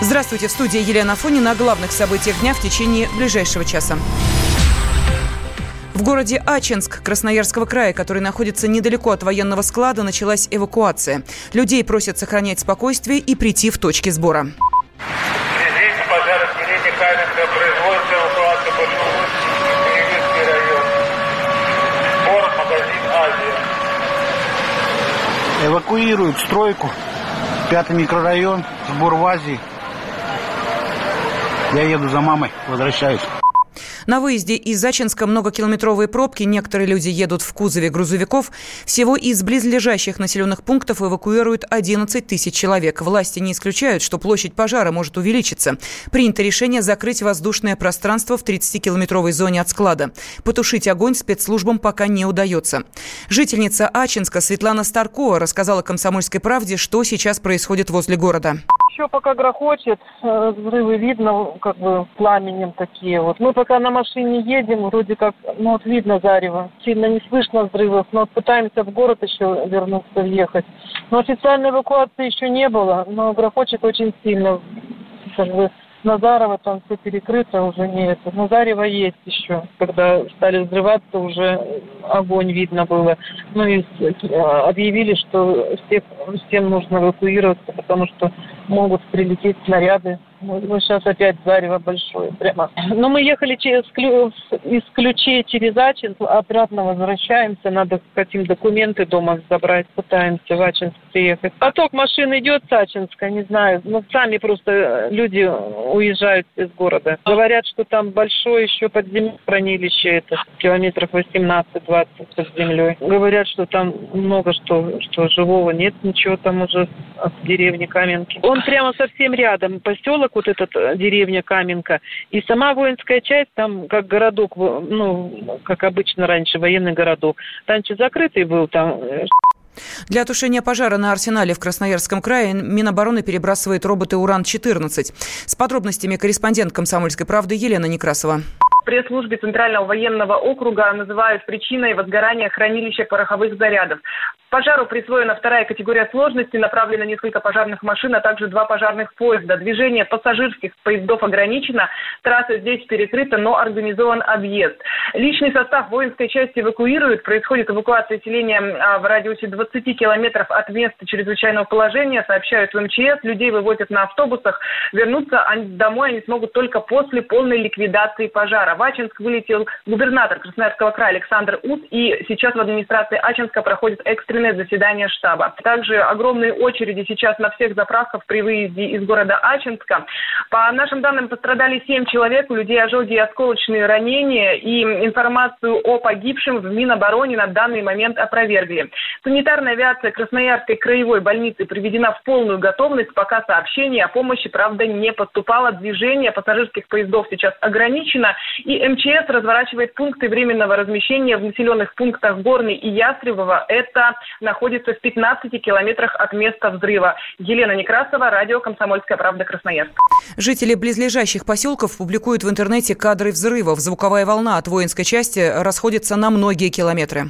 Здравствуйте, в студии Елена Фонина о главных событиях дня в течение ближайшего часа. В городе Ачинск Красноярского края, который находится недалеко от военного склада, началась эвакуация. Людей просят сохранять спокойствие и прийти в точки сбора. Эвакуируют стройку, пятый микрорайон, сбор в Азии. Я еду за мамой, возвращаюсь. На выезде из Зачинска многокилометровые пробки. Некоторые люди едут в кузове грузовиков. Всего из близлежащих населенных пунктов эвакуируют 11 тысяч человек. Власти не исключают, что площадь пожара может увеличиться. Принято решение закрыть воздушное пространство в 30-километровой зоне от склада. Потушить огонь спецслужбам пока не удается. Жительница Ачинска Светлана Старкова рассказала «Комсомольской правде», что сейчас происходит возле города еще пока грохочет, э, взрывы видно, как бы пламенем такие вот. Мы пока на машине едем, вроде как, ну вот видно зарево. Сильно не слышно взрывов, но пытаемся в город еще вернуться, въехать. Но официальной эвакуации еще не было, но грохочет очень сильно. Как бы Назарова там все перекрыто, уже не это. Назарева есть еще. Когда стали взрываться, уже огонь видно было. Ну и э, объявили, что всех, всем нужно эвакуироваться, потому что могут прилететь снаряды мы, сейчас опять зарево большое прямо. Но мы ехали через, из ключей через Ачинск, обратно возвращаемся. Надо хотим документы дома забрать, пытаемся в Ачинск приехать. Поток машин идет с Ачинска, не знаю. Ну, сами просто люди уезжают из города. Говорят, что там большое еще подземное хранилище, это километров 18-20 под землей. Говорят, что там много что, что живого нет, ничего там уже от деревни Каменки. Он прямо совсем рядом, поселок вот эта э, деревня Каменка. И сама воинская часть, там как городок, ну, как обычно раньше, военный городок. Раньше закрытый был там. Э, Для тушения пожара на Арсенале в Красноярском крае Минобороны перебрасывает роботы «Уран-14». С подробностями корреспондент «Комсомольской правды» Елена Некрасова пресс-службе Центрального военного округа называют причиной возгорания хранилища пороховых зарядов. Пожару присвоена вторая категория сложности, направлено несколько пожарных машин, а также два пожарных поезда. Движение пассажирских поездов ограничено, трасса здесь перекрыта, но организован объезд. Личный состав воинской части эвакуируют, происходит эвакуация населения а, в радиусе 20 километров от места чрезвычайного положения, сообщают в МЧС, людей вывозят на автобусах, вернуться домой они смогут только после полной ликвидации пожара. В Ачинск вылетел губернатор Красноярского края Александр Ус, и сейчас в администрации Ачинска проходит экстренный экстренное заседание штаба. Также огромные очереди сейчас на всех заправках при выезде из города Ачинска. По нашим данным, пострадали 7 человек, у людей ожоги и осколочные ранения, и информацию о погибшем в Минобороне на данный момент опровергли. Санитарная авиация Красноярской краевой больницы приведена в полную готовность, пока сообщение о помощи, правда, не поступало. Движение пассажирских поездов сейчас ограничено, и МЧС разворачивает пункты временного размещения в населенных пунктах Горный и Ястребово. Это находится в 15 километрах от места взрыва. Елена Некрасова, радио «Комсомольская правда», Красноярск. Жители близлежащих поселков публикуют в интернете кадры взрывов. Звуковая волна от воинской части расходится на многие километры.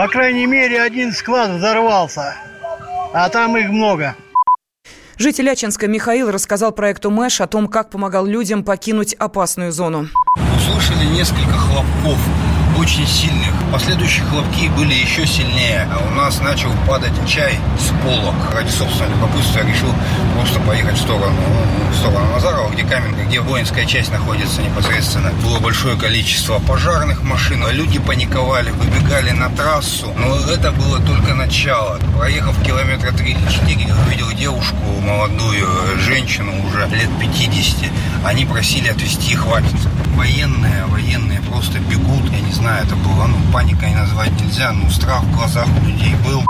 По крайней мере, один склад взорвался, а там их много. Житель Ачинска Михаил рассказал проекту МЭШ о том, как помогал людям покинуть опасную зону. Услышали несколько хлопков очень сильных. Последующие хлопки были еще сильнее. А у нас начал падать чай с полок. Ради собственного любопытства я решил просто поехать в сторону, в сторону Назарова, где Каменка, где воинская часть находится непосредственно. Было большое количество пожарных машин. Люди паниковали, выбегали на трассу. Но это было только начало. Проехав километра 3 или 4, я увидел девушку, молодую женщину уже лет 50. Они просили отвезти их в Ачинск. Военные, военные просто бегут. Я не знаю, это было, ну, паникой назвать нельзя, но страх в глазах у людей был.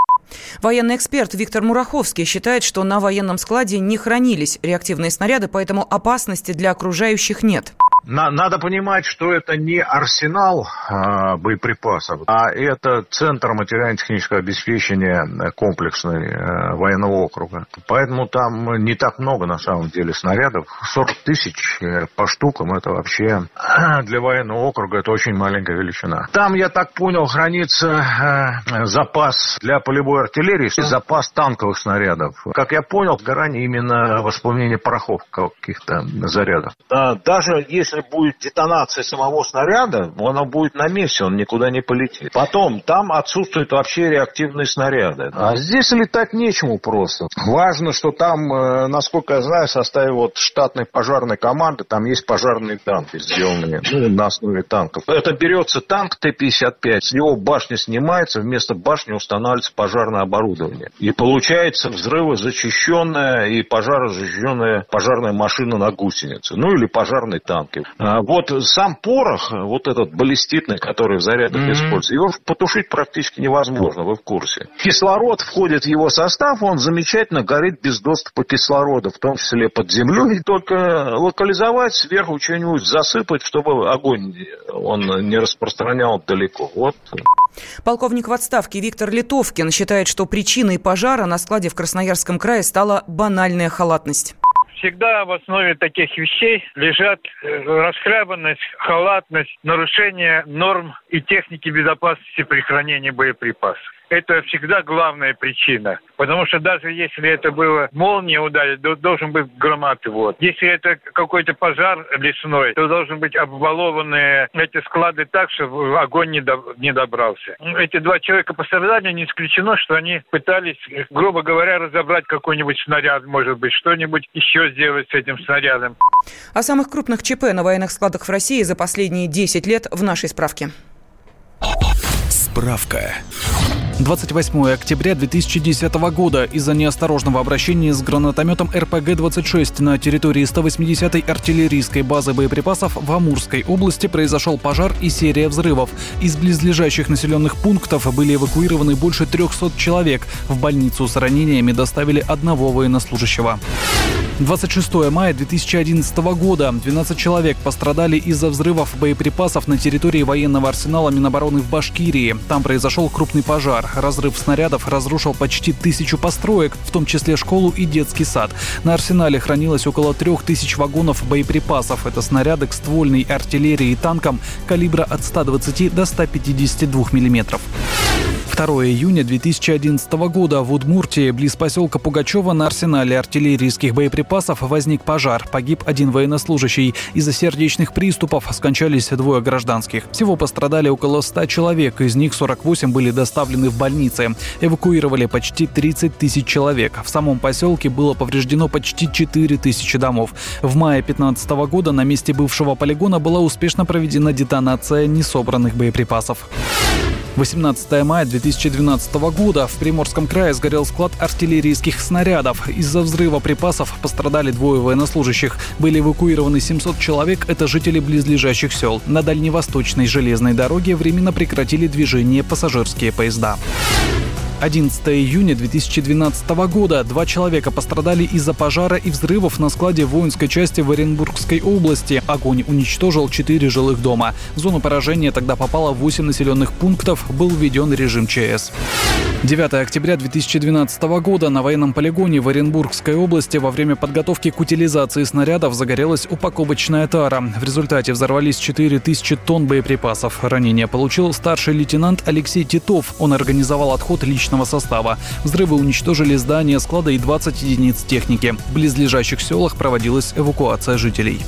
Военный эксперт Виктор Мураховский считает, что на военном складе не хранились реактивные снаряды, поэтому опасности для окружающих нет. На, надо понимать, что это не арсенал а, боеприпасов, а это центр материально-технического обеспечения комплексной а, военного округа. Поэтому там не так много на самом деле снарядов. 40 тысяч э, по штукам это вообще для военного округа это очень маленькая величина. Там, я так понял, хранится э, запас для полевой артиллерии, запас танковых снарядов. Как я понял, горание именно воспламенение порохов каких-то зарядов. Да, даже если будет детонация самого снаряда, оно будет на месте, он никуда не полетит. Потом, там отсутствуют вообще реактивные снаряды. А здесь летать нечему просто. Важно, что там, э, насколько я знаю, в составе вот штатной пожарной команды, там есть пожарные танки сделанные ну, на основе танков. Это берется танк Т-55, с него башня снимается, вместо башни устанавливается пожарное оборудование. И получается взрывозащищенная и пожарозащищенная пожарная машина на гусенице. Ну или пожарный танк. А вот сам порох, вот этот баллиститный, который в зарядах mm-hmm. используется, его потушить практически невозможно, вы в курсе. Кислород входит в его состав, он замечательно горит без доступа кислорода, в том числе под землей. Только локализовать, сверху что-нибудь засыпать, чтобы огонь он не распространял далеко. Вот. Полковник в отставке Виктор Литовкин считает, что причиной пожара на складе в Красноярском крае стала банальная халатность всегда в основе таких вещей лежат э, расхлябанность, халатность, нарушение норм и техники безопасности при хранении боеприпасов это всегда главная причина. Потому что даже если это было молния ударить, то должен быть громад вот. Если это какой-то пожар лесной, то должен быть обвалованные эти склады так, чтобы огонь не, до, не добрался. Эти два человека пострадали, не исключено, что они пытались, грубо говоря, разобрать какой-нибудь снаряд, может быть, что-нибудь еще сделать с этим снарядом. О самых крупных ЧП на военных складах в России за последние 10 лет в нашей справке. Справка. 28 октября 2010 года из-за неосторожного обращения с гранатометом РПГ-26 на территории 180-й артиллерийской базы боеприпасов в Амурской области произошел пожар и серия взрывов. Из близлежащих населенных пунктов были эвакуированы больше 300 человек. В больницу с ранениями доставили одного военнослужащего. 26 мая 2011 года 12 человек пострадали из-за взрывов боеприпасов на территории военного арсенала Минобороны в Башкирии. Там произошел крупный пожар. Разрыв снарядов разрушил почти тысячу построек, в том числе школу и детский сад. На арсенале хранилось около трех тысяч вагонов боеприпасов. Это снаряды к ствольной артиллерии и танкам калибра от 120 до 152 миллиметров. 2 июня 2011 года в Удмуртии, близ поселка Пугачева, на арсенале артиллерийских боеприпасов возник пожар. Погиб один военнослужащий. Из-за сердечных приступов скончались двое гражданских. Всего пострадали около 100 человек, из них 48 были доставлены в больницы. Эвакуировали почти 30 тысяч человек. В самом поселке было повреждено почти 4 тысячи домов. В мае 2015 года на месте бывшего полигона была успешно проведена детонация несобранных боеприпасов. 18 мая 2012 года в Приморском крае сгорел склад артиллерийских снарядов. Из-за взрыва припасов пострадали двое военнослужащих. Были эвакуированы 700 человек, это жители близлежащих сел. На дальневосточной железной дороге временно прекратили движение пассажирские поезда. 11 июня 2012 года. Два человека пострадали из-за пожара и взрывов на складе воинской части в Оренбургской области. Огонь уничтожил четыре жилых дома. В зону поражения тогда попало 8 населенных пунктов. Был введен режим ЧС. 9 октября 2012 года на военном полигоне в Оренбургской области во время подготовки к утилизации снарядов загорелась упаковочная тара. В результате взорвались 4000 тонн боеприпасов. Ранение получил старший лейтенант Алексей Титов. Он организовал отход личного состава. Взрывы уничтожили здание склада и 20 единиц техники. В близлежащих селах проводилась эвакуация жителей.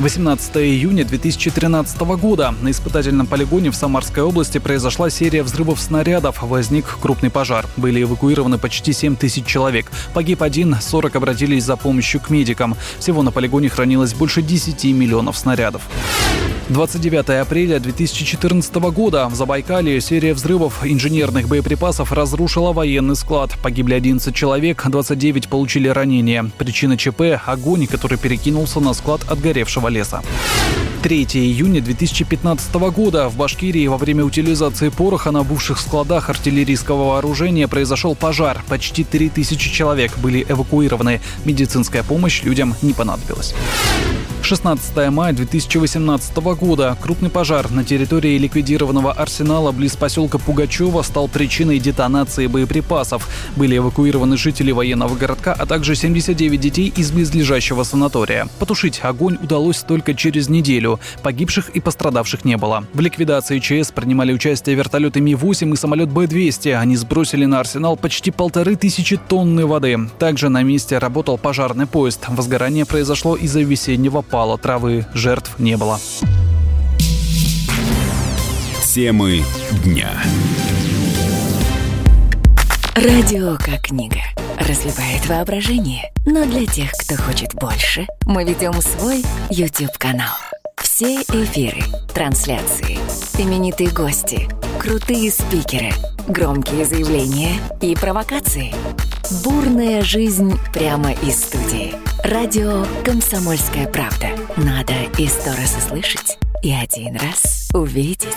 18 июня 2013 года на испытательном полигоне в Самарской области произошла серия взрывов снарядов. Возник крупный пожар. Были эвакуированы почти 7 тысяч человек. Погиб один, 40 обратились за помощью к медикам. Всего на полигоне хранилось больше 10 миллионов снарядов. 29 апреля 2014 года в Забайкале серия взрывов инженерных боеприпасов разрушила военный склад. Погибли 11 человек, 29 получили ранения. Причина ЧП – огонь, который перекинулся на склад отгоревшего леса. 3 июня 2015 года в Башкирии во время утилизации пороха на бывших складах артиллерийского вооружения произошел пожар. Почти 3000 человек были эвакуированы. Медицинская помощь людям не понадобилась. 16 мая 2018 года. Крупный пожар на территории ликвидированного арсенала близ поселка Пугачева стал причиной детонации боеприпасов. Были эвакуированы жители военного городка, а также 79 детей из близлежащего санатория. Потушить огонь удалось только через неделю. Погибших и пострадавших не было. В ликвидации ЧС принимали участие вертолеты Ми-8 и самолет Б-200. Они сбросили на арсенал почти полторы тысячи тонны воды. Также на месте работал пожарный поезд. Возгорание произошло из-за весеннего пала травы. Жертв не было. Темы дня. Радио как книга. Разливает воображение. Но для тех, кто хочет больше, мы ведем свой YouTube-канал. Все эфиры, трансляции, именитые гости, крутые спикеры, громкие заявления и провокации. Бурная жизнь прямо из студии. Радио «Комсомольская правда». Надо и сто раз услышать, и один раз увидеть.